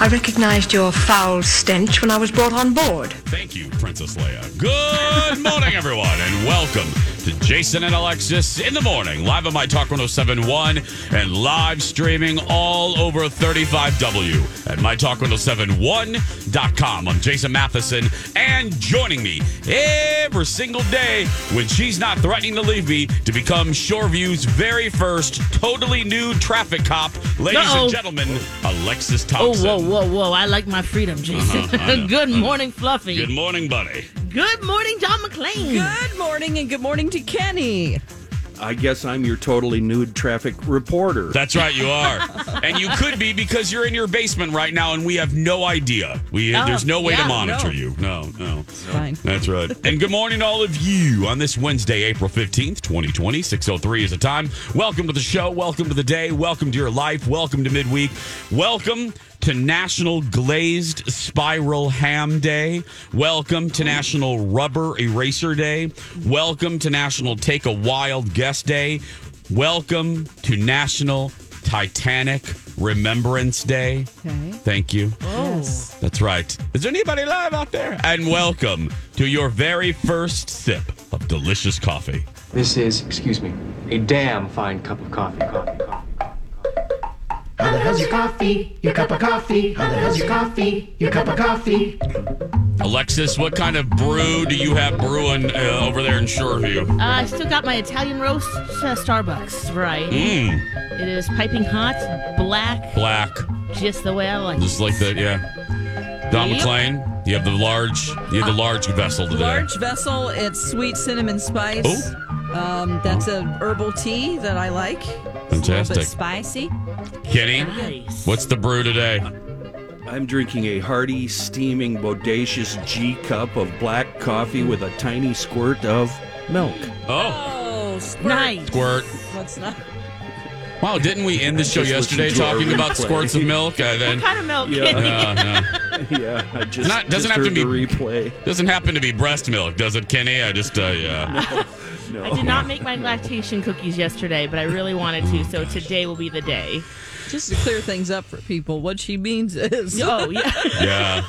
I recognized your foul stench when I was brought on board. Thank you, Princess Leia. Good morning, everyone, and welcome Jason and Alexis in the morning, live on My Talk 1071 and live streaming all over 35W at MyTalk1071.com. I'm Jason Matheson, and joining me every single day when she's not threatening to leave me to become Shoreview's very first totally new traffic cop, ladies Uh-oh. and gentlemen, Alexis Thompson. Oh, whoa, whoa, whoa. I like my freedom, Jason. Uh-huh, Good morning, Fluffy. Good morning, buddy. Good morning, John McClain. Good morning and good morning to Kenny. I guess I'm your totally nude traffic reporter. That's right, you are, and you could be because you're in your basement right now, and we have no idea. We Oh, there's no way to monitor no. you. No, no. Fine. That's right. And good morning to all of you on this Wednesday, April 15th, 2020. 603 is the time. Welcome to the show. Welcome to the day. Welcome to your life. Welcome to midweek. Welcome to National Glazed Spiral Ham Day. Welcome to National Rubber Eraser Day. Welcome to National Take a Wild Guest Day. Welcome to National Titanic Remembrance Day. Okay. Thank you. Oh. Yes. That's right. Is there anybody live out there? And welcome to your very first sip of delicious coffee. This is, excuse me, a damn fine cup of coffee. Coffee, coffee, coffee. How the hell's your coffee? Your cup of coffee? How the hell's your coffee? Your cup of coffee? Alexis, what kind of brew do you have brewing uh, over there in Shoreview? Uh, I still got my Italian roast uh, Starbucks variety. Mmm, It is piping hot, black, black. just the way I like Just it. Just like that, yeah. Dawn Yep. McClain, you have the large, you have the large vessel today. Large vessel, it's sweet cinnamon spice. Oh. Um, that's a herbal tea that I like. It's A little Fantastic. bit spicy. Kenny, Nice. what's the brew today? I'm drinking a hearty, steaming, bodacious G cup of black coffee with a tiny squirt of milk. Oh, Oh, squirt. Nice. squirt. What's not? Wow, didn't we end the show yesterday listen to our talking about squirts of milk? Uh, then, What kind of milk? Yeah. Kenny? uh, no. yeah, I just, Not- doesn't just have to be- the replay. Doesn't happen to be breast milk, does it, Kenny? I just, uh, yeah. No. I did not make my lactation cookies yesterday, but I really wanted to, so today will be the day. Just to clear things up for people, what she means is. Oh, yeah. Yeah.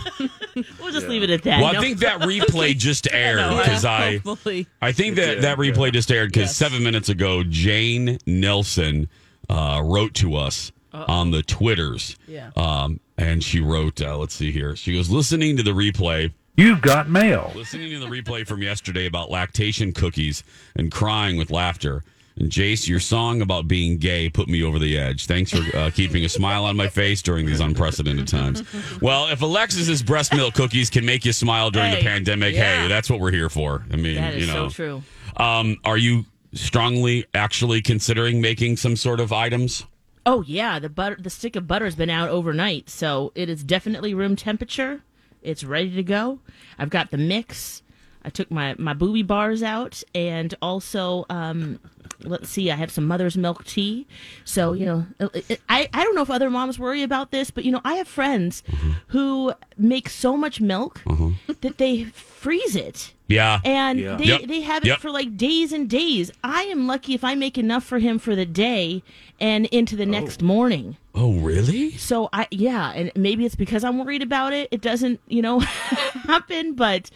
We'll just leave it at that. Well, I No- think that replay just aired know, because I, Hopefully. I think that that replay yeah. just aired because Yes. seven minutes ago, Jane Nelson uh, wrote to us on the Twitters. Yeah. Um, and she wrote, uh, let's see here. She goes, listening to the replay, You've got mail. listening to the replay from yesterday about lactation cookies and crying with laughter. And Jace, your song about being gay put me over the edge. Thanks for uh, keeping a smile on my face during these unprecedented times. Well, if Alexis's breast milk cookies can make you smile during the pandemic, yeah. hey, that's what we're here for. I mean, that is you know, so true. Um, are you strongly actually considering making some sort of items? Oh yeah, the butter, the stick of butter has been out overnight, so it is definitely room temperature. It's ready to go. I've got the mix. I took my my booby bars out, and also, um, let's see, I have some mother's milk tea. So you know, it- it- I I don't know if other moms worry about this, but you know, I have friends mm-hmm. who make so much milk mm-hmm. that they freeze it Yeah. and Yeah. they, Yep. they have it Yep. for like days and days. I am lucky if I make enough for him for the day and into the next morning. oh, really? So I yeah, and maybe it's because I'm worried about it. It doesn't you know happen, but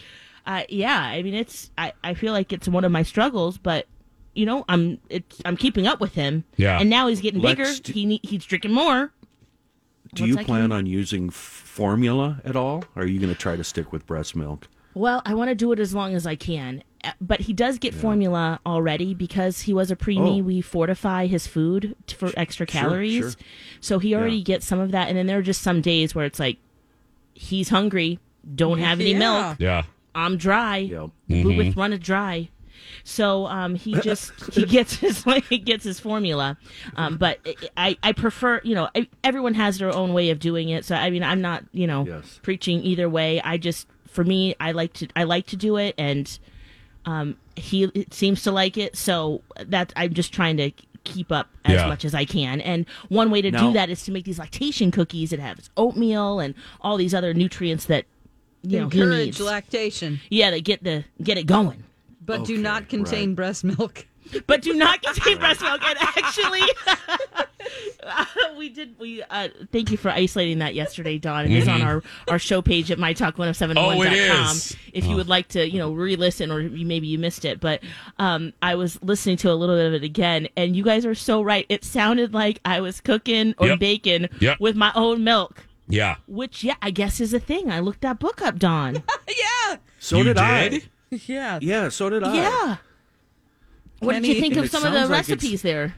uh, yeah, I mean it's I, I feel like it's one of my struggles, but you know I'm it's I'm keeping up with him. Yeah. and now he's getting bigger. Lex, d- he he's drinking more. Do What's you that plan gonna- on using formula at all? Or are you going to try to stick with breast milk? Well, I want to do it as long as I can. Uh, But he does get formula already because he was a preemie. Oh. We fortify his food for extra calories. sure. So he already Yeah. gets some of that. And then there are just some days where it's like, he's hungry, don't have any Yeah. milk, Yeah. I'm dry, Yep. the boo with run it dry. So um, he just he gets his like he gets his formula, um, but I I prefer you know I, everyone has their own way of doing it. So I mean I'm not you know Yes. preaching either way. I just for me I like to I like to do it and um, he seems to like it. So that I'm just trying to keep up as Yeah. much as I can. And one way to Now- do that is to make these lactation cookies that have oatmeal and all these other nutrients that you know he Encourage needs. lactation, yeah, to get the get it going. but do not contain right. breast milk. But do not contain breast milk. And actually, we did. We uh, thank you for isolating that yesterday, Dawn. It is on our, our show page at mytalk1071.com. Oh, it is. If you would like to, you know, re-listen or maybe you missed it, but um, I was listening to a little bit of it again, and you guys are so right. It sounded like I was cooking or Yep. baking Yep. with my own milk. Yeah. Which, yeah, I guess is a thing. I looked that book up, Dawn. yeah, So You did, did? I. yeah. Yeah, so did I. yeah. What did you think of some of the like recipes there?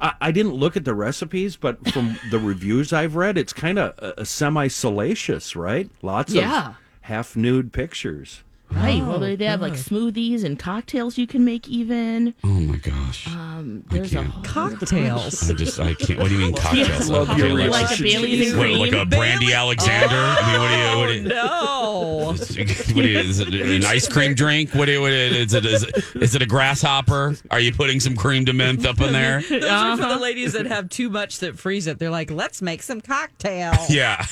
I, I didn't look at the recipes, but from the reviews I've read, it's kind of semi salacious, right? Lots Yeah. of half nude pictures. Right. well, they, they have like smoothies and cocktails you can make even. Oh my gosh. Um, there's a can't. whole Cocktails. I just I can't. What do you mean cocktails? love Okay, your like, like a Bailey's and what, cream. like a brandy Alexander? I mean, what do you? What do you No. what do you, is it an ice cream drink? What do you, what is it? Is it, is it a grasshopper? Are you putting some cream de menthe up in there? Those are for the ladies that have too much that freeze it. They're like, let's make some cocktails. Yeah.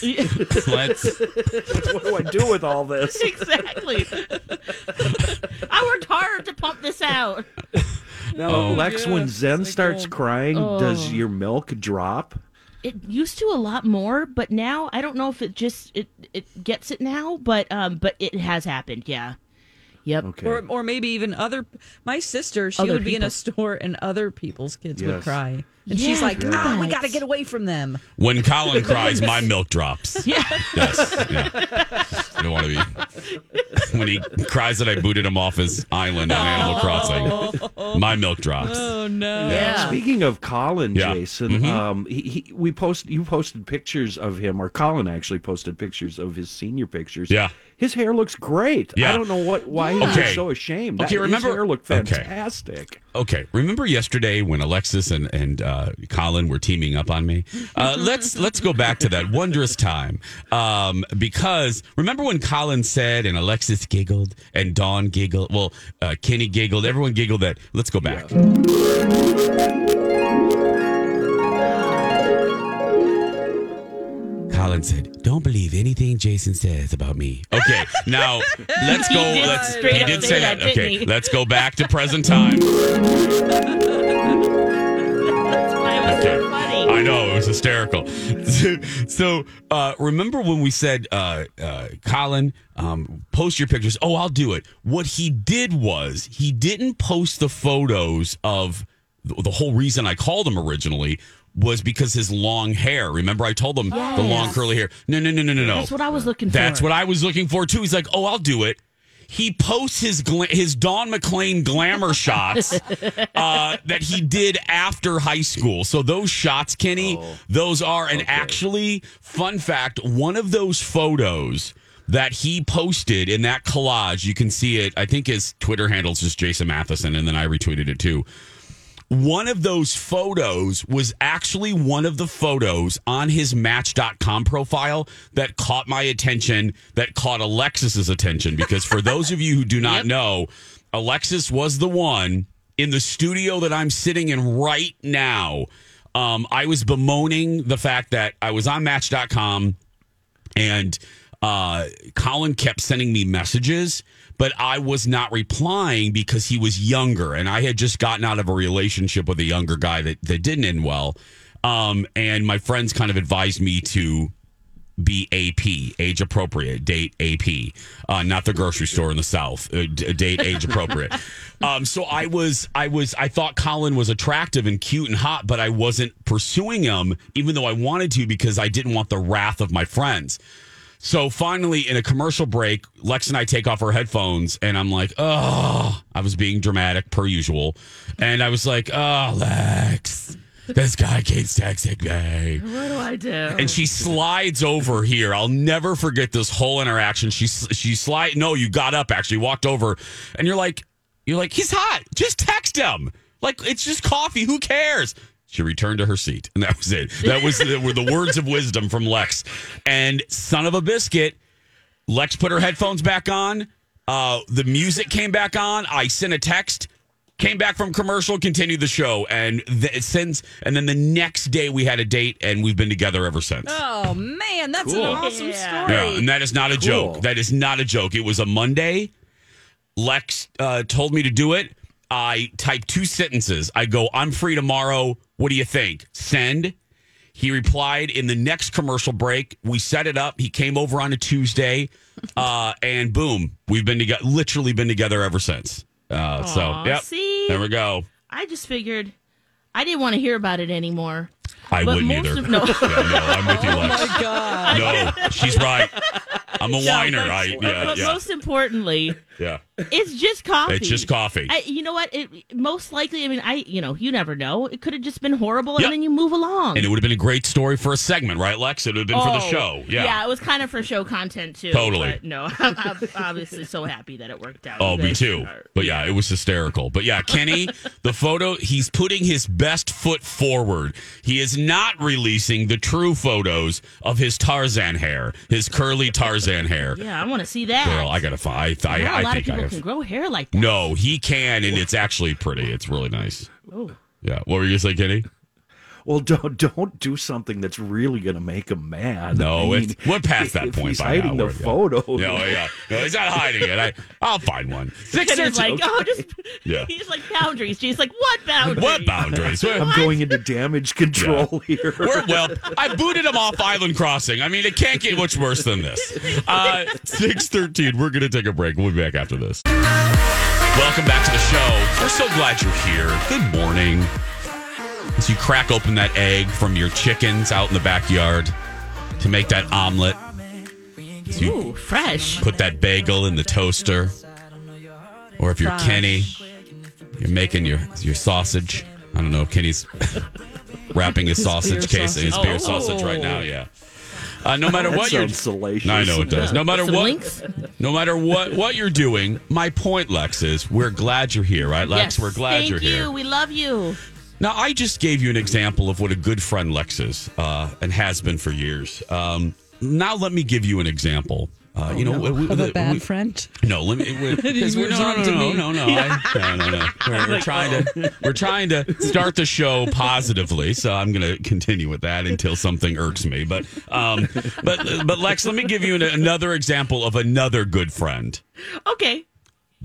Let's. what do I do with all this? exactly. I worked hard to pump this out. Now, Oh. Lex, when Zen starts crying, Oh. does your milk drop? It used to a lot more, but now I don't know if it just it it gets it now, but um, but it has happened. Yeah. Yep. Okay. Or, or maybe even other. My sister, she Other would be in a store and other people's kids would cry. And she's like, I've ah, heard we got to get away from them. When Colin cries, my milk drops. Yeah. Yes. Yeah. I don't want to be. When he cries that I booted him off his island on Animal Crossing, my milk drops. Oh, no. Yeah. Speaking of Colin, Yeah. Jason, Mhm. um, he, he we post you posted pictures of him, or Colin actually posted pictures of his senior pictures. Yeah. His hair looks great. Yeah. I don't know what why he Okay. was so ashamed. Okay, That- remember- his hair looked okay. fantastic. Okay, remember yesterday when Alexis and and uh, Colin were teaming up on me? Uh, let's let's go back to that wondrous time um, because remember when Colin said and Alexis giggled and Dawn giggled. Well, uh, Kenny giggled. Everyone giggled. That let's go back. Colin said, "Don't believe anything Jason says about me." Okay, now let's He go. did let's. He did say that, that. Okay, he? let's go back to present time. That's why it was so Okay. I know it was hysterical. so, uh, remember when we said, uh, uh, Colin, um, post your pictures? Oh, I'll do it. What he did was he didn't post the photos of the, the whole reason I called him originally was because his long hair. Remember, I told him the long curly hair. No, no, no, no, no, no. That's what I was looking for. That's what I was looking for too. He's like, "Oh, I'll do it." He posts his gla- his Don McLean glamour shots uh, that he did after high school. So those shots, Kenny, Oh, those are and actually, fun fact, one of those photos that he posted in that collage, you can see it. I think his Twitter handle is just Jason Matheson, and then I retweeted it too one of those photos was actually one of the photos on his match.com profile that caught my attention that caught alexis's attention because for those of you who do not Yep. know alexis was the one in the studio that i'm sitting in right now um, i was bemoaning the fact that i was on match.com and uh, Colin kept sending me messages, but I was not replying because he was younger, and I had just gotten out of a relationship with a younger guy that that didn't end well. Um, and my friends kind of advised me to be AP, age appropriate, date AP, uh, not the grocery store in the South, uh, date age appropriate. um, so I was, I was, I thought Colin was attractive and cute and hot, but I wasn't pursuing him, even though I wanted to because I didn't want the wrath of my friends. So finally, in a commercial break, Lex and I take off our headphones, and I'm like, oh, I was being dramatic per usual. And I was like, oh, Lex, this guy keeps texting me. What do I do? And she slides over here. I'll never forget this whole interaction. She she slide. No, you got up actually, walked over, and you're like, you're like, he's hot. Just text him. Like it's just coffee. Who cares? She returned to her seat, and that was it. That was the, were the words of wisdom from Lex. And son of a biscuit, Lex put her headphones back on. Uh, the music came back on. I sent a text. Came back from commercial, continued the show, and th- since and then the next day we had a date, and we've been together ever since. Oh man, that's Cool. an awesome Yeah. story. Yeah, and that is not a joke. That is not a joke. It was a Monday. Lex uh, told me to do it. I type two sentences. I go, I'm free tomorrow. What do you think? Send. He replied in the next commercial break. We set it up. He came over on a Tuesday, uh, and boom, we've been together. Literally been together ever since. Uh, so, Aw, yep. see? There we go. I just figured I didn't want to hear about it anymore. I But wouldn't most either. of- no. Yeah, no, I'm with you, Oh Lex. my god. No, she's right. I'm a No, whiner. but- I yeah but yeah most importantly, yeah. it's just coffee. It's just coffee. I, you know what? It most likely. I mean, I you know you never know. It could have just been horrible, Yep. and then you move along. And it would have been a great story for a segment, right, Lex? It would have been for the Oh, show. Yeah. yeah, it was kind of for show content too. Totally. but no, I'm, I'm obviously so happy that it worked out. Oh, me too. are- But yeah, it was hysterical. But yeah, Kenny, the photo, he's putting his best foot forward. He is not releasing the true photos of his Tarzan hair, his curly Tarzan hair. Yeah, I want to see that. Girl, I gotta find. I, I, a lot of people can grow hair like that. No, he can, and it's actually pretty. It's really nice. Oh. Yeah. What were you gonna say, Kenny? Well, don't don't do something that's really going to make him mad. No, I it's, we're past that if point. He's by hiding now. the photo. No, yeah, no, he's not hiding it. I, I'll find one. Six And he's thirteen- like, oh, just Yeah. he's like boundaries. She's like, what boundaries? What boundaries? I'm going into damage control here. We're, well, I booted him off Island Crossing. I mean, it can't get much worse than this. Uh, Six thirteen. We're going to take a break. We'll be back after this. Welcome back to the show. We're so glad you're here. Good morning. As you crack open that egg from your chickens out in the backyard to make that omelet. As you Ooh, fresh. put that bagel in the toaster. Or if you're Fresh. Kenny, you're making your your sausage. I don't know if Kenny's wrapping his, sausage beer case, his sausage. beer Oh. sausage right now. Yeah. Uh, no matter what you're, sounds salacious. I know it does. No matter Some what, links? no matter what what you're doing, my point, Lex, is we're glad you're here, right, Lex? yes. We're glad Thank you're you. here. We love you. Now, I just gave you an example of what a good friend Lex is uh, and has been for years. Um, now, let me give you an example. Uh, you know, we- we- of a we- bad friend. no, let me. we- we're, no, no, no, no, no, no, I- no, no, no. We're, we're trying to we're trying to start the show positively, so I'm going to continue with that until something irks me. But um, but but Lex, let me give you an, another example of another good friend. Okay.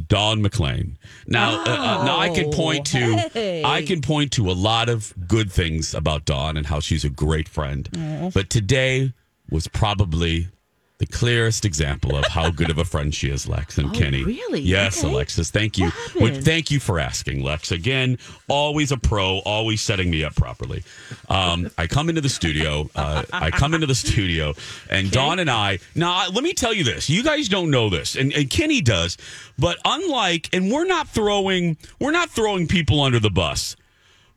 Dawn McLean. Now, uh, uh, now I can point to Oh, hey. I can point to a lot of good things about Dawn and how she's a great friend. But today was probably the clearest example of how good of a friend she is, Lex and Oh, Kenny. really? Yes, Okay. Alexis. Thank you. Well, thank you for asking, Lex. Again, always a pro, always setting me up properly. Um, I come into the studio. Uh, I come into the studio, and Dawn and I. Now, let me tell you this. You guys don't know this, and, and Kenny does. But unlike, and we're not throwing, we're not throwing people under the bus.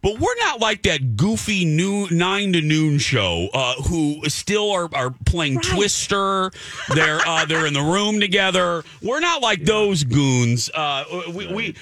But we're not like that goofy noon, nine to noon show uh, who still are, are playing Twister. They're uh, they're in the room together. We're not like those goons. Uh, we, we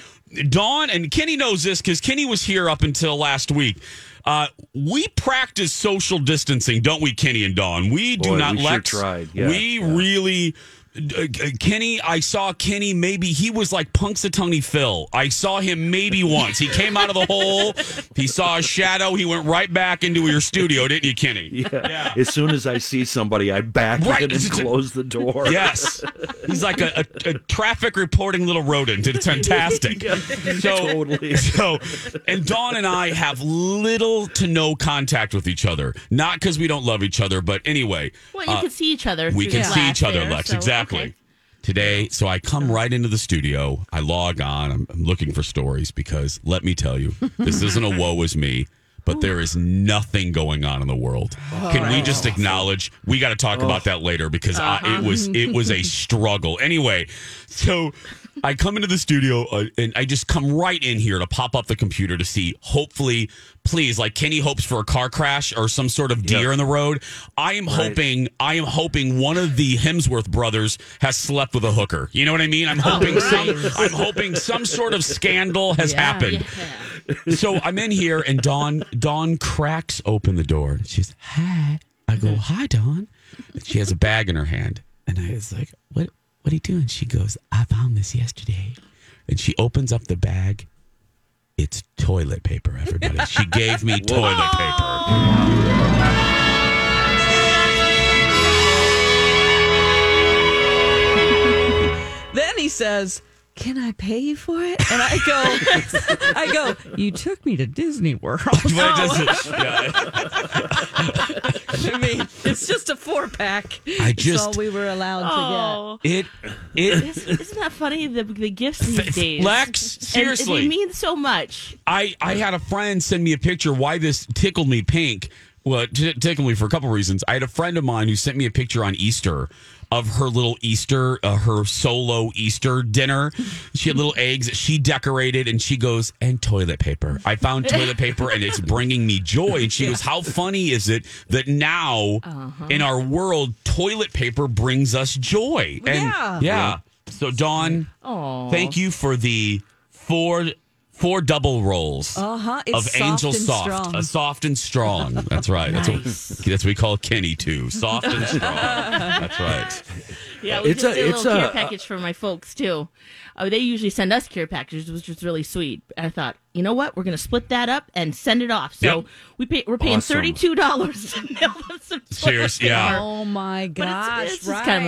Dawn and Kenny knows this because Kenny was here up until last week. Uh, we practice social distancing, don't we, Kenny and Dawn? We do Boy, not. we sure Lex, tried. Yeah, we yeah. really uh, Kenny, I saw Kenny maybe he was like Punxsutawney Phil. I saw him maybe once. He came out of the hole. He saw a shadow. He went right back into your studio, didn't you, Kenny? Yeah. As soon as I see somebody, I back Right. in and close the door. Yes, he's like a, a, a traffic reporting little rodent. It's fantastic. So, Totally. so, and Dawn and I have little to no contact with each other. Not because we don't love each other, but anyway, Well, you uh, can see each other. we can see each other, there, Lex. so, exactly. Okay. Today, so I come right into the studio. I log on. I'm, I'm looking for stories because let me tell you, this isn't a woe is me, but there is nothing going on in the world. Oh. Can we just acknowledge? We got to talk about oh. that later because I, it was it uh-huh. was a struggle. Anyway, so I come into the studio uh, and I just come right in here to pop up the computer to see. Hopefully, please, like Kenny hopes for a car crash or some sort of deer Yep. in the road. I am hoping. I am hoping one of the Hemsworth brothers has slept with a hooker. You know what I mean? I'm hoping some. I'm hoping some sort of scandal has happened. So I'm in here and Dawn Dawn cracks open the door. She's hi. I go hi Dawn. And she has a bag in her hand, and I was like, what What are you doing? She goes, I found this yesterday, and she opens up the bag. It's toilet paper, everybody. She gave me toilet paper. Then he says, "Can I pay you for it?" And I go, "I go. You took me to Disney World. But it doesn't- I mean, it's just a four pack. I That's just- all we were allowed Oh, It it isn't isn't that funny? The the gifts these days, Lex, And- seriously. and they mean so much. I I had a friend send me a picture. Why this tickled me pink? Well, t- tickled me for a couple reasons. I had a friend of mine who sent me a picture on Easter of her little Easter, uh, her solo Easter dinner. She had little eggs that she decorated, and she goes, "And toilet paper. I found toilet paper, and it's bringing me joy." And she goes, "How funny is it that now in our world, toilet paper brings us joy?" And Yeah. yeah. So Dawn, Oh, thank you for the four four double rolls Uh huh. It's of soft Angel and Soft, strong. a soft and strong. That's right. Nice. That's what that's what we call Kenny too. Soft and strong. That's right. Yeah, we It's just a- did a it's little care a- package for my folks too. Uh, they usually send us care packages, which was really sweet. I thought, you know what, we're going to split that up and send it off. So Yep. we pay, we're paying Awesome. thirty two dollars to mail them some toilet Serious- yeah. Oh my But it's- gosh! it's right. kind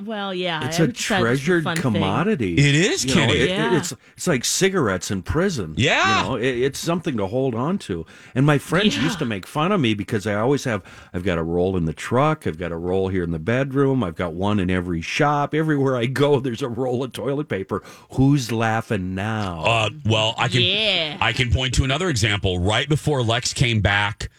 of Well, yeah, It's I a decided it's a treasured thing. commodity. It is, You know, Kenny. it- Yeah. it's it's like cigarettes in prison. Yeah. you know, it, it's something to hold on to. And my friends Yeah. used to make fun of me because I always have. I've got a roll in the truck. I've got a roll here in the bedroom. I've got one in every shop. Everywhere I go, there's a roll of toilet paper. Who's laughing now? Uh, well, I can Yeah. I can point to another example. Right before Lex came back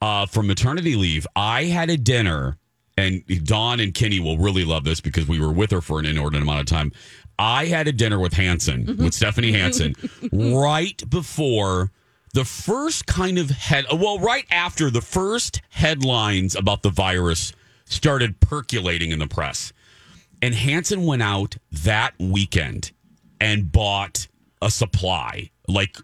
uh, from maternity leave, I had a dinner, and Dawn and Kenny will really love this because we were with her for an inordinate amount of time. I had a dinner with Hanson, with Stephanie Hanson, right before the first kind of head, well, right after the first headlines about the virus started percolating in the press. And Hanson went out that weekend and bought a supply, like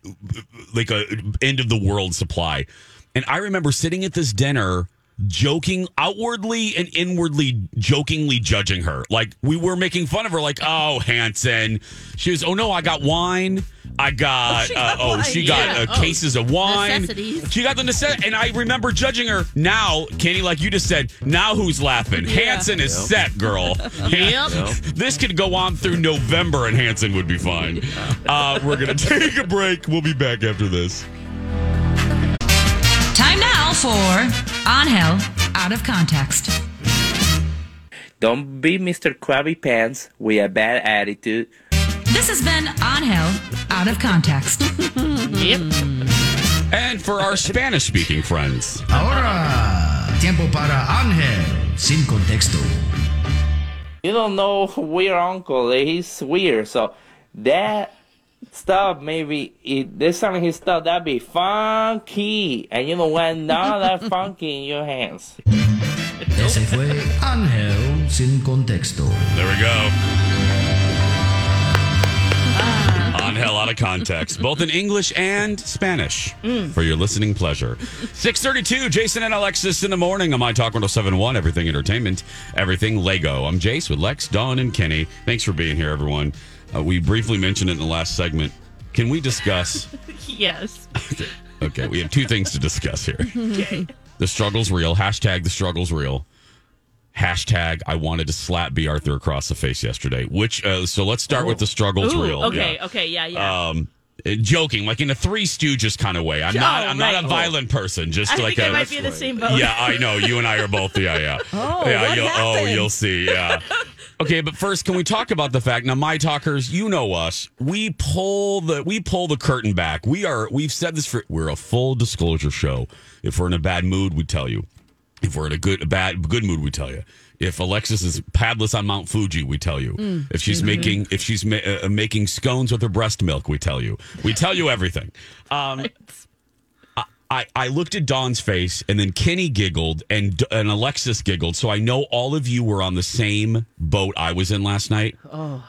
like a end of the world supply. And I remember sitting at this dinner joking outwardly and inwardly jokingly judging her. Like we were making fun of her like, "Oh, Hanson." She was, "Oh no, I got wine. I got she uh, got oh, she got yeah. uh, Oh, cases of wine. She got the necessity, and I remember judging her. Now, Kenny, like you just said, now who's laughing? Hanson is set, girl. Yep. This could go on through November, and Hanson would be fine. Uh, we're gonna take a break. We'll be back after this. Time now for Angel Out of Context. Don't be Mr. Krabby Pants with a bad attitude. This has been Angel Out of Context. Yep. And for our Spanish-speaking friends, Ahora, tiempo para Ángel sin contexto. You don't know weird uncle. He's weird. So that stuff maybe it, there's some of his stuff that be funky, and you know when none of that funky in your hands. Ese fue Ángel sin contexto. there we go. Ah. On hell out of context, both in English and Spanish, mm. for your listening pleasure. 632, Jason and Alexis in the morning on My Talk 1071, Everything Entertainment, Everything Lego. I'm Jace with Lex, Dawn, and Kenny. Thanks for being here, everyone. Uh, we briefly mentioned it in the last segment. Can we discuss? yes. okay, we have two things to discuss here. Okay. The struggle's real. Hashtag the struggle's real. Hashtag I wanted to slap B. Arthur across the face yesterday. Which uh, so let's start with the struggle's Ooh, real. Okay. Yeah. Okay. Yeah. Yeah. Um, uh, joking, like in a Three Stooges kind of way. I'm not. Oh, I'm not a violent person. Just I like think a. I might be in the same boat. Yeah, I know. You and I are both. Yeah, yeah. Oh, yeah. what you'll, oh, you'll see. Yeah. Okay, but first, can we talk about the fact now? My talkers, you know us. We pull the we pull the curtain back. We are. We've said this for. We're a full disclosure show. If we're in a bad mood, we tell you. If we're in a good a bad good mood, we tell you. If Alexis is padless on Mount Fuji, we tell you. Mm. If she's making if she's ma- uh, making scones with her breast milk, we tell you. We tell you everything. Um, I- I, I looked at Dawn's face and then Kenny giggled and and Alexis giggled. So I know all of you were on the same boat I was in last night. Oh.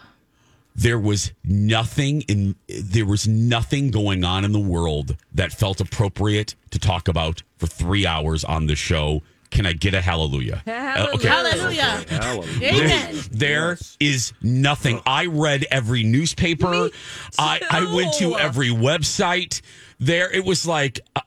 There was nothing in there was nothing going on in the world that felt appropriate to talk about for three hours on the show. Can I get a hallelujah? Uh, okay. Hallelujah. Hallelujah. Amen. There is nothing. I read every newspaper. I, I went to every website. There, it was like uh,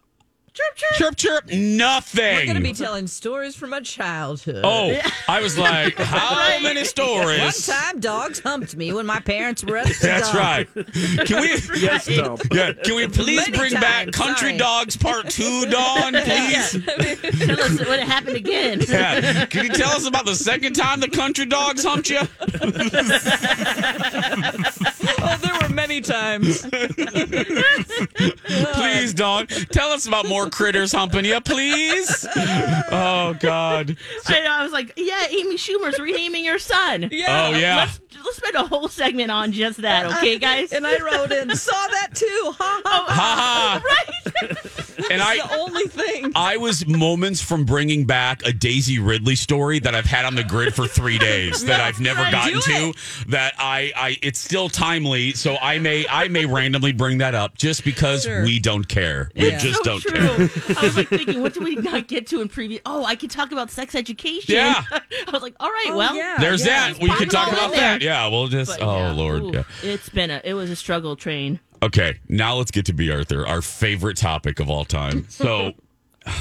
Chirp chirp. chirp chirp, nothing. We're going to be telling stories from my childhood. oh, I was like, how many stories? One time, dogs humped me when my parents were at the That's dump. right. Can we? Yes, no. Yeah, can we please Many bring back Country sorry. Dogs Part Two, Dawn? Please. Tell us what happened again. Yeah. Can you tell us about the second time the Country Dogs humped you? Oh, there were many times. Please, Dawn. Tell us about more critters humping you, please. Oh God. I, know, I was like, yeah, Amy Schumer's renaming her son. Yeah. Oh yeah. Let's, let's spend a whole segment on just that, okay, guys? And I wrote in, saw that too. Ha ha. Oh, ha ha. right? And The I. only thing. I was moments from bringing back a Daisy Ridley story that I've had on the grid for three days that I've never gotten to. That I, I, it's still timely, so I may, I may randomly bring that up just because Sure. we don't care. We Yeah. just so don't true. care. I was like thinking, what did we not get to in previous? Oh, I could talk about sex education. Yeah. I was like, all right, Oh, well, yeah. There's yeah. that. We Pop could talk about that. Yeah, we'll just. but oh yeah, Lord. ooh, Yeah. It's been a, it was a struggle train. Okay, now let's get to B. Arthur, our favorite topic of all time. So,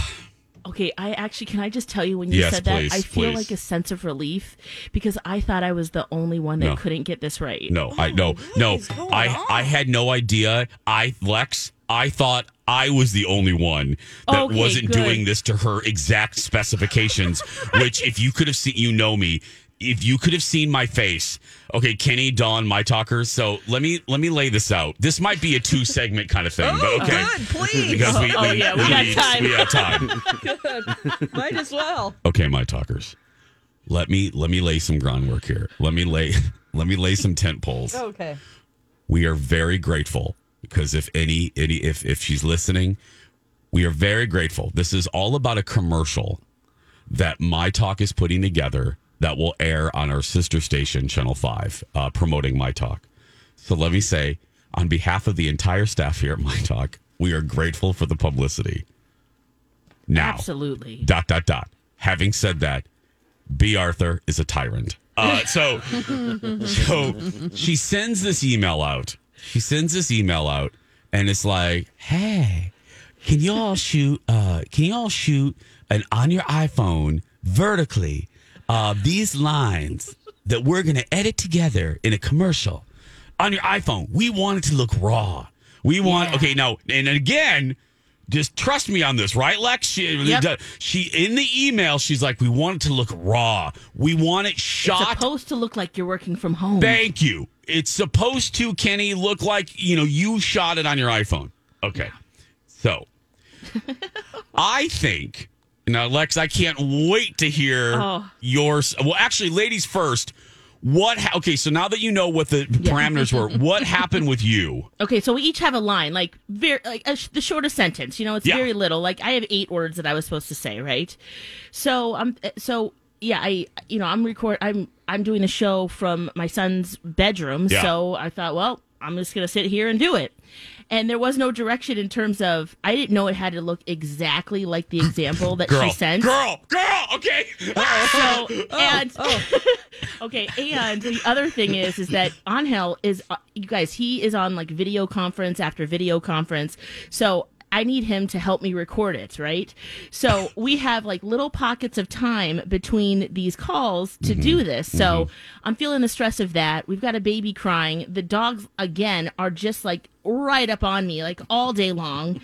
Okay, I actually can I just tell you when you Yes, said that please, I feel please. like a sense of relief because I thought I was the only one that No. couldn't get this right. no, I no, no. I I had no idea. I Lex, I thought I was the only one that Okay, wasn't good. doing this to her exact specifications. which, if you could have seen, you know me. If you could have seen my face, okay, Kenny, Dawn, my talkers. So let me let me lay this out. This might be a two segment kind of thing, Oh, but okay, good, please. because we, Oh, we, yeah, we got need- time. We got time. good. Might as well. Okay, my talkers. Let me let me lay some groundwork here. Let me lay let me lay some tent poles. Okay. We are very grateful because if any any if if she's listening, we are very grateful. This is all about a commercial that My Talk is putting together that will air on our sister station, Channel Five, uh, promoting My Talk. So let me say, on behalf of the entire staff here at My Talk, we are grateful for the publicity. Now, Absolutely. dot dot dot. Having said that, B. Arthur is a tyrant. Uh, so, so she sends this email out. She sends this email out, and it's like, "Hey, can you all shoot? Uh, can you all shoot an on your iPhone vertically? Uh, these lines that we're gonna edit together in a commercial on your iPhone. We want it to look raw. We want Yeah. okay now, and again." Just trust me on this, right, Lex? She, Yep. she in the email, she's like, "We want it to look raw. We want it shot. It's shot supposed to look like you're working from home. Thank you. It's supposed to, Kenny, look like you know you shot it on your iPhone. Okay, so I think now, Lex, I can't wait to hear Oh. yours. Well, actually, ladies first. What? Ha- okay, so now that you know what the parameters were, what happened with you? Okay, so we each have a line, like very, like sh- the shortest sentence. You know, it's Yeah. very little. Like I have eight words that I was supposed to say, right? So um, so yeah, I you know I'm record I'm I'm doing a show from my son's bedroom, Yeah. so I thought, well, I'm just going to sit here and do it. And there was no direction in terms of, I didn't know it had to look exactly like the example that Girl, she sent. girl, girl. Okay. So, and, okay. And the other thing is, is that Angel is, uh, you guys, he is on like video conference after video conference. So I need him to help me record it, right? So we have like little pockets of time between these calls to do this. So I'm feeling the stress of that. We've got a baby crying. The dogs, again, are just like right up on me, like all day long.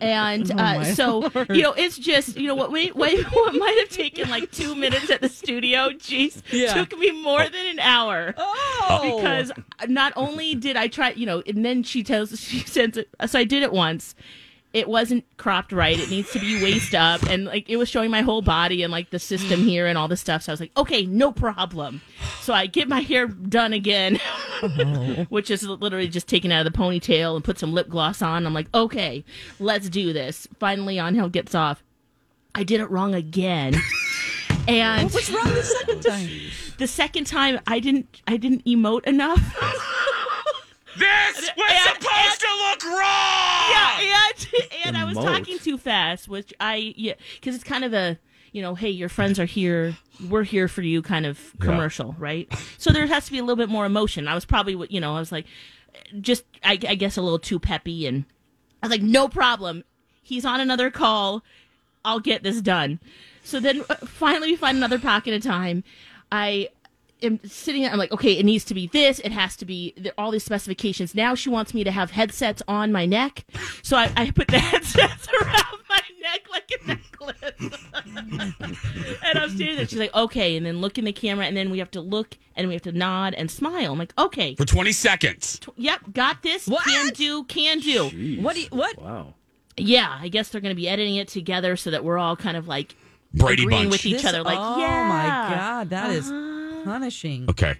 And Oh, uh, my so, Lord. you know, it's just, you know, what, we, wait, what might have taken like two minutes at the studio, geez, Yeah. took me more than an hour. Oh. Because not only did I try, you know, and then she tells, she sends it, so I did it once it wasn't cropped right. It needs to be waist up, and like it was showing my whole body and like the system here and all this stuff. So I was like, okay, no problem. So I get my hair done again, which is literally just taken out of the ponytail and put some lip gloss on. I'm like, okay, let's do this. Finally, Angel gets off. I did it wrong again. And What was wrong the second time? the second time I didn't I didn't emote enough. This was And- supposed to look wrong. yeah, and and I was Emote. talking too fast, which I yeah, because it's kind of a you know, hey, your friends are here, we're here for you, kind of commercial, right? So there has to be a little bit more emotion. I was probably you know, I was like, just I, I guess a little too peppy, and I was like, no problem. He's on another call. I'll get this done. So then uh, finally we find another pocket of time. I am sitting there, I'm like, okay, it needs to be this. It has to be th- all these specifications. Now she wants me to have headsets on my neck. So I, I put the headsets around my neck like a necklace. and I'm standing there. She's like, okay. And then look in the camera. And then we have to look and we have to nod and smile. I'm like, okay. For 20 seconds. Yep, got this. What? Can do, can do. What? Do you, what? Wow. Yeah, I guess they're going to be editing it together so that we're all kind of like Brady agreeing Bunch. with each This- other. Like, oh yeah. my god, that is uh-huh. Punishing. Okay.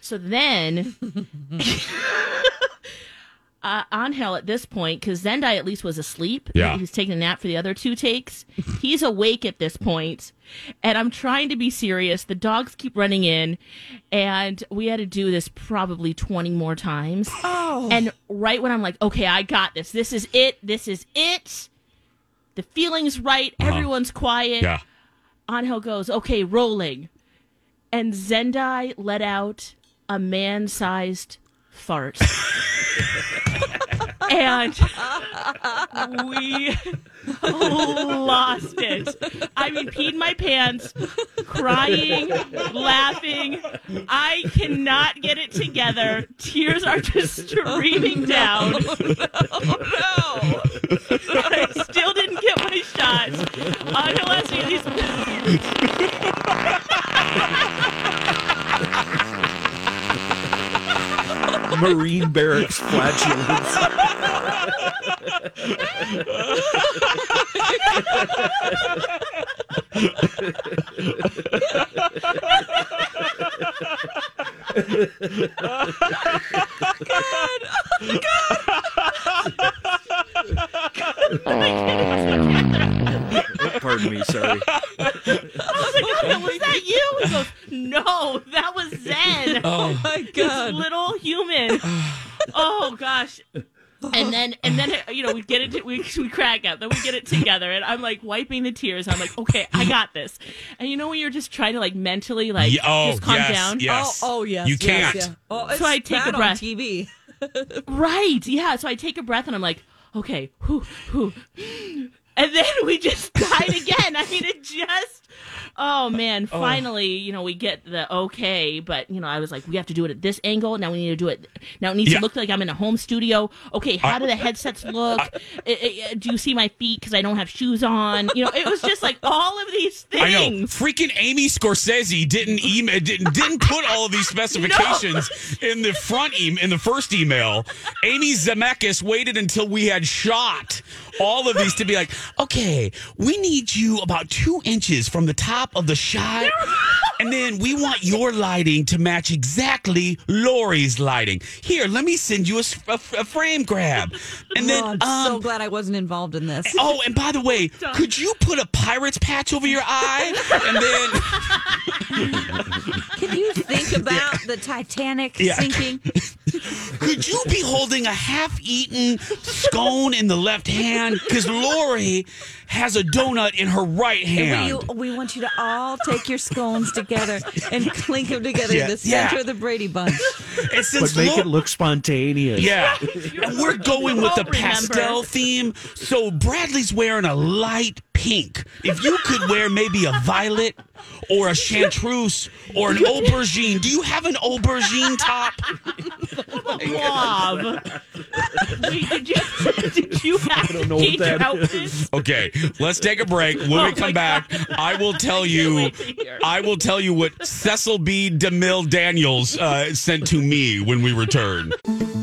So then, uh, Angel at this point, because Zendai at least was asleep. Yeah. He's taking a nap for the other two takes. He's awake at this point, and I'm trying to be serious. The dogs keep running in, and we had to do this probably 20 more times. Oh. And right when I'm like, okay, I got this. This is it. This is it. The feeling's right. Everyone's quiet. Yeah. Angel goes, okay, rolling. And Zendai let out a man sized fart. and we lost it. I mean, peed my pants, crying, laughing. I cannot get it together. Tears are just streaming down. Oh, no, I still didn't get my shots. Angel asked me these. Marine barracks flatulence. Pardon me, sorry. I was like, "Oh, was that you? He goes, no, that was Zen. Oh my This god. little human. oh gosh. And then, and then, you know, we get it, we, we crack up, then we get it together, and I'm like wiping the tears. I'm like, okay, I got this. And you know, when you're just trying to like mentally, like, Ye- oh, just calm yes, down. yes. Oh, oh yes. You yes, can't. yeah. Oh, So I take a bad on breath. TV. Right. Yeah. So I take a breath and I'm like, okay, whew, whew. And then we just died again. I mean, it just, oh man, oh. finally, you know, we get the okay, but, you know, I was like, we have to do it at this angle. Now we need to do it. Now it needs Yeah. to look like I'm in a home studio. Okay, how do the headsets look? I- I- do you see my feet because I don't have shoes on? You know, it was just like all of these things. I know. Freaking Amy Scorsese didn't email didn't, didn't put all of these specifications in the front e- in the first email. Amy Zemeckis waited until we had shot all of these to be like, okay, we need you about two inches from the top of the shot. And then we want your lighting to match exactly Lori's lighting. Here, let me send you a frame grab. And then, oh, I'm so um, glad I wasn't involved in this. Oh, and by the way, could you put a pirate's patch over your eye? And then Can you think about the Titanic Yeah. sinking? Could you be holding a half-eaten scone in the left hand? Because Lori has a donut in her right hand. We, we want you to all take your scones together and clink them together Yeah, in the center yeah. of the Brady Bunch. And since But make Lo- it look spontaneous. Yeah. and we're going with the remember. pastel theme. So Bradley's wearing a light pink. If you could wear maybe a violet or a chartreuse or an aubergine. Do you have an aubergine top? Blob. Wait, did you did you have don't know what change your that outfit? Okay, let's take a break. When Oh we come back, I will tell you wait to hear. I will tell you what Cecil B. DeMille Daniels uh, sent to me when we return.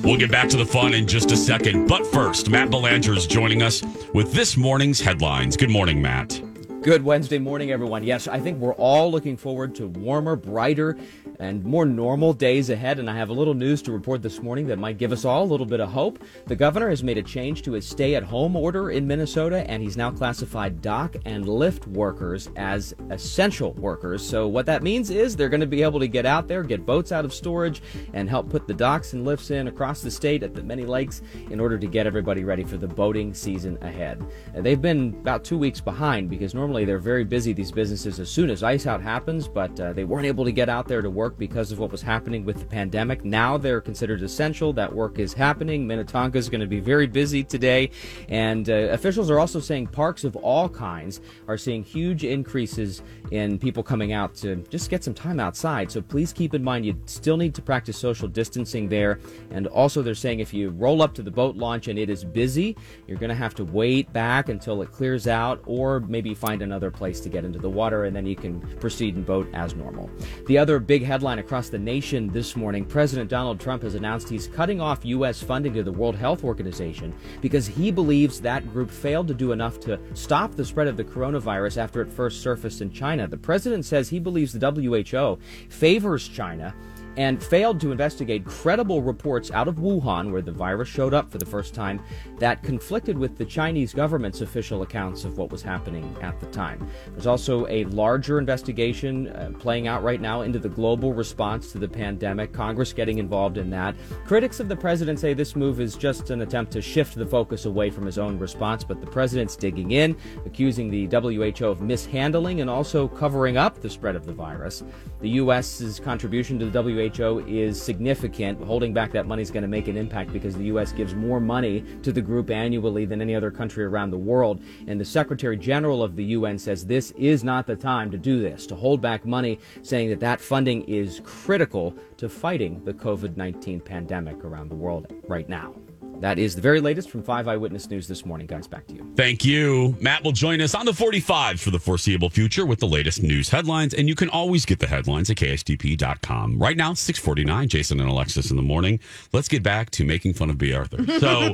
We'll get back to the fun in just a second. But first, Matt Belanger is joining us with this morning's headlines. Good morning, Matt. Good Wednesday morning, everyone. Yes, I think we're all looking forward to warmer, brighter, and more normal days ahead. And I have a little news to report this morning that might give us all a little bit of hope. The governor has made a change to his stay at home order in Minnesota, and he's now classified dock and lift workers as essential workers. So, what that means is they're going to be able to get out there, get boats out of storage, and help put the docks and lifts in across the state at the many lakes in order to get everybody ready for the boating season ahead. Uh, they've been about two weeks behind because normally they're very busy, these businesses, as soon as ice out happens, but uh, they weren't able to get out there to work because of what was happening with the pandemic. Now they're considered essential. That work is happening. Minnetonka is going to be very busy today. And uh, officials are also saying parks of all kinds are seeing huge increases in people coming out to just get some time outside. So please keep in mind you still need to practice social distancing there. And also, they're saying if you roll up to the boat launch and it is busy, you're going to have to wait back until it clears out or maybe find another place to get into the water and then you can proceed and boat as normal. The other big headline across the nation this morning President Donald Trump has announced he's cutting off U.S. funding to the World Health Organization because he believes that group failed to do enough to stop the spread of the coronavirus after it first surfaced in China. The president says he believes the WHO favors China and failed to investigate credible reports out of Wuhan, where the virus showed up for the first time, that conflicted with the Chinese government's official accounts of what was happening at the time. There's also a larger investigation uh, playing out right now into the global response to the pandemic, Congress getting involved in that. Critics of the president say this move is just an attempt to shift the focus away from his own response, but the president's digging in, accusing the WHO of mishandling and also covering up the spread of the virus. The U.S.'s contribution to the WHO is significant. Holding back that money is going to make an impact because the U.S. gives more money to the group annually than any other country around the world. And the Secretary General of the UN says this is not the time to do this, to hold back money, saying that that funding is critical to fighting the COVID 19 pandemic around the world right now. That is the very latest from 5 Eyewitness News this morning. Guys, back to you. Thank you. Matt will join us on the 45 for the foreseeable future with the latest news headlines. And you can always get the headlines at kstp.com. Right now, 649, Jason and Alexis in the morning. Let's get back to making fun of B. Arthur. So,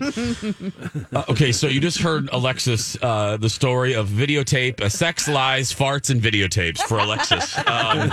uh, okay, so you just heard Alexis, uh, the story of videotape, uh, sex, lies, farts, and videotapes for Alexis. Um,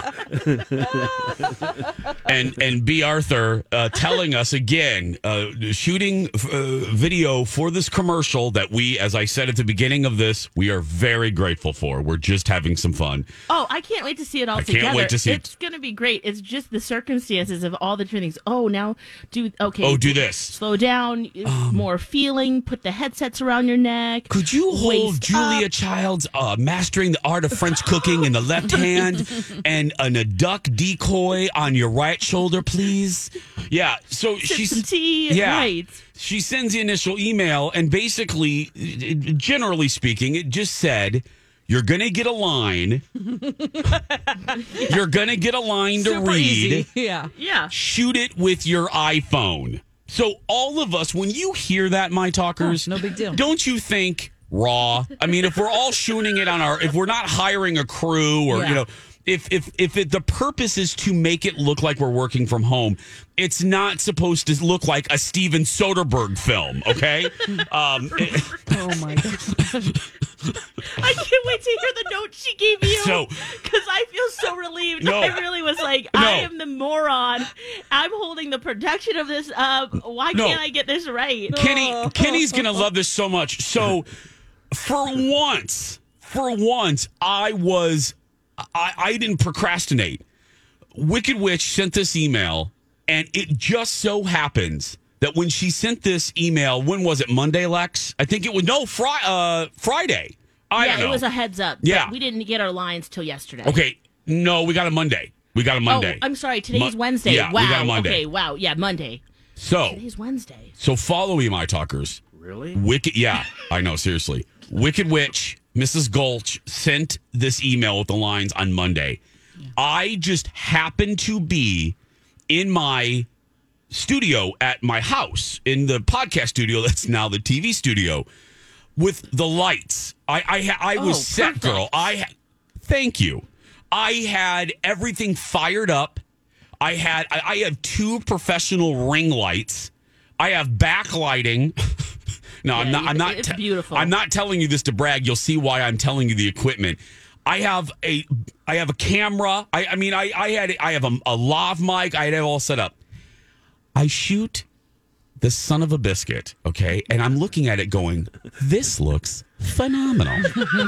and and B. Arthur uh, telling us again, uh, shooting uh, video for this commercial that we, as I said at the beginning of this, we are very grateful for. We're just having some fun. Oh, I can't wait to see it all I can't together. wait to see it. it's going to be great. It's just the circumstances of all the different things. Oh, now do okay. Oh, do this. Slow down. more feeling. Put the headsets around your neck. Could you hold waist Julia up. Child's uh, mastering the art of French cooking in the left hand and, an, a duck decoy on your right shoulder, please? Yeah. So Sip she's some tea. Yeah. Right. She sends the initial email, and basically, generally speaking, it just said, "You're gonna get a line. You're gonna get a line to Super read. easy. Yeah. Yeah. Shoot it with your iPhone." So all of us, when you hear that, my talkers, oh, no big deal. Don't you think raw? I mean, if we're all shooting it on our, if we're not hiring a crew or Yeah. you know. If if if it, the purpose is to make it look like we're working from home, it's not supposed to look like a Steven Soderbergh film. Okay, um, Oh my god. I can't wait to hear the note she gave you. So- because I feel so relieved. No. I really was like, No. I am the moron. I'm holding the production of this up. Why No. can't I get this right? Kenny Kenny's gonna love this so much. So for once, for once, I was I, I didn't procrastinate. Wicked Witch sent this email, and it just so happens that when she sent this email, when was it? Monday, Lex? I think it was no Fri- uh, Friday. I yeah, it was a heads up. but Yeah. we didn't get our lines till yesterday. okay, no, we got a Monday. We got a Monday. Oh, I'm sorry. Today's Mo- Wednesday. Yeah, wow. we got a Monday. Okay. Wow. Yeah, Monday. So Today's Wednesday. So follow me, my talkers. Really? Wicked. Yeah, I know. Seriously, Wicked Witch, Mrs. Gulch sent this email with the lines on Monday. I just happened to be in my studio at my house in the podcast studio that's now the TV studio with the lights. I I, I was Oh, set, girl. I thank you. I had everything fired up. I had I, I have two professional ring lights. I have backlighting. no, I'm not. I'm not. it's te- beautiful. I'm not telling you this to brag. You'll see why I'm telling you the equipment. I have a I have a camera. I, I mean I I had I have a, a lav mic. I had it all set up. I shoot the son of a biscuit, okay, and I'm looking at it going, this looks phenomenal. to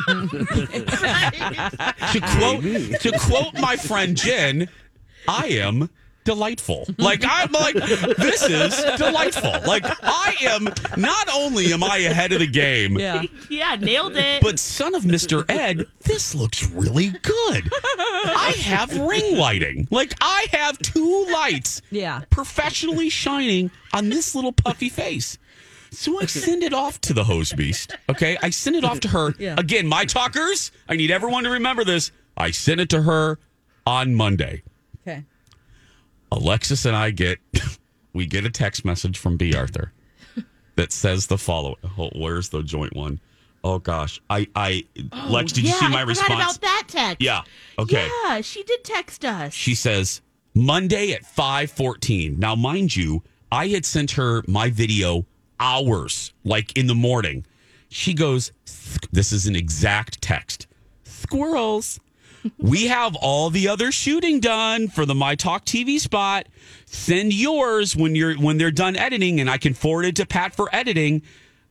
quote to quote my friend Jen, I am delightful. Like I'm like this is delightful. Like I am not only am I ahead of the game, Yeah. Yeah, nailed it. but son of Mr. Ed, this looks really good. I have ring lighting. Like I have two lights Yeah. professionally shining on this little puffy face. So I send it off to the hose beast. Okay. I send it off to her. Yeah. Again, my talkers, I need everyone to remember this. I sent it to her on Monday. Alexis and I get we get a text message from B Arthur that says the following. Oh, where's the joint one? Oh gosh. I I oh, Lex, did you see my I response? about that text. Yeah. Okay. Yeah, she did text us. She says Monday at 5:14. Now mind you, I had sent her my video hours like in the morning. She goes, this is an exact text. Squirrels. we have all the other shooting done for the My Talk TV spot. Send yours when you're when they're done editing and I can forward it to Pat for editing.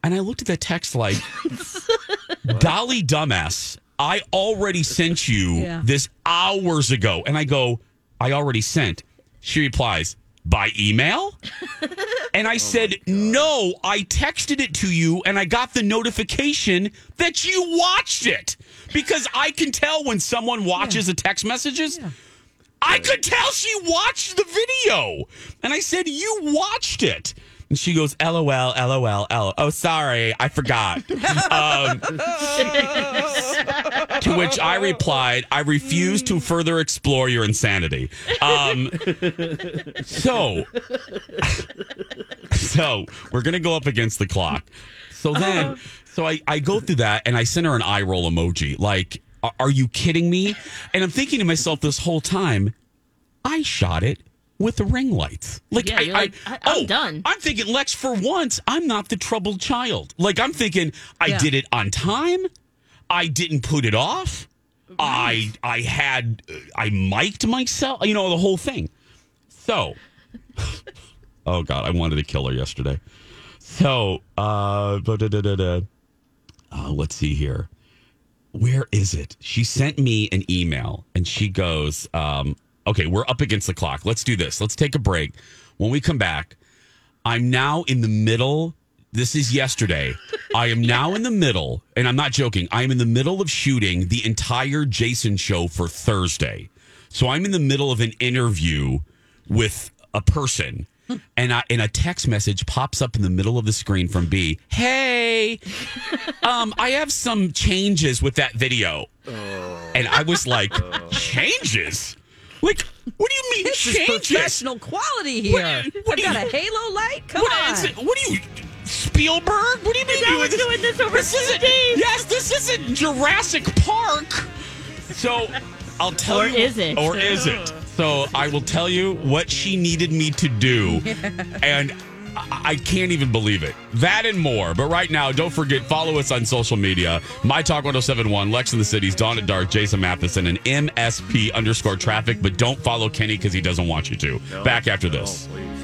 And I looked at the text like Dolly dumbass. I already sent you Yeah. this hours ago. And I go, I already sent. She replies, by email? And I oh said, no, I texted it to you and I got the notification that you watched it because I can tell when someone watches the text messages. I could tell she watched the video. And I said, You watched it. And she goes, LOL, LOL, LOL. Oh, sorry, I forgot. um, to which I replied, I refuse to further explore your insanity. Um, so, so we're going to go up against the clock. So then, so I, I go through that and I send her an eye roll emoji. Like, are you kidding me? And I'm thinking to myself this whole time, I shot it with the ring lights. Like, Yeah, I, like, I, I'm oh, done. I'm thinking, Lex, for once, I'm not the troubled child. Like, I'm thinking, I Yeah. did it on time. I didn't put it off. I I had I mic'd myself. You know the whole thing. So, oh god, I wanted to kill her yesterday. So, uh. Uh, let's see here. Where is it? She sent me an email and she goes, um, okay, we're up against the clock. Let's do this. Let's take a break. When we come back, I'm now in the middle. This is yesterday. I am now in the middle, and I'm not joking. I am in the middle of shooting the entire Jason show for Thursday. So I'm in the middle of an interview with a person. And, I, and a text message pops up in the middle of the screen from B. Hey, um, I have some changes with that video. And I was like, changes? Like, what do you mean This is changes? professional quality here. what I've got you- a halo light. Come What on. it? What do you, Spielberg? What do you mean? I was doing this over this isn't. Yes, this isn't Jurassic Park. So I'll tell Or you. is it? Or is it? So I will tell you what she needed me to do, and I can't even believe it. That and more. But right now, don't forget, follow us on social media. My Talk 1071, Lex in the Cities, Dawn at Dark, Jason Matheson, and MSP underscore traffic. But don't follow Kenny because he doesn't want you to. Back after this. Oh, please.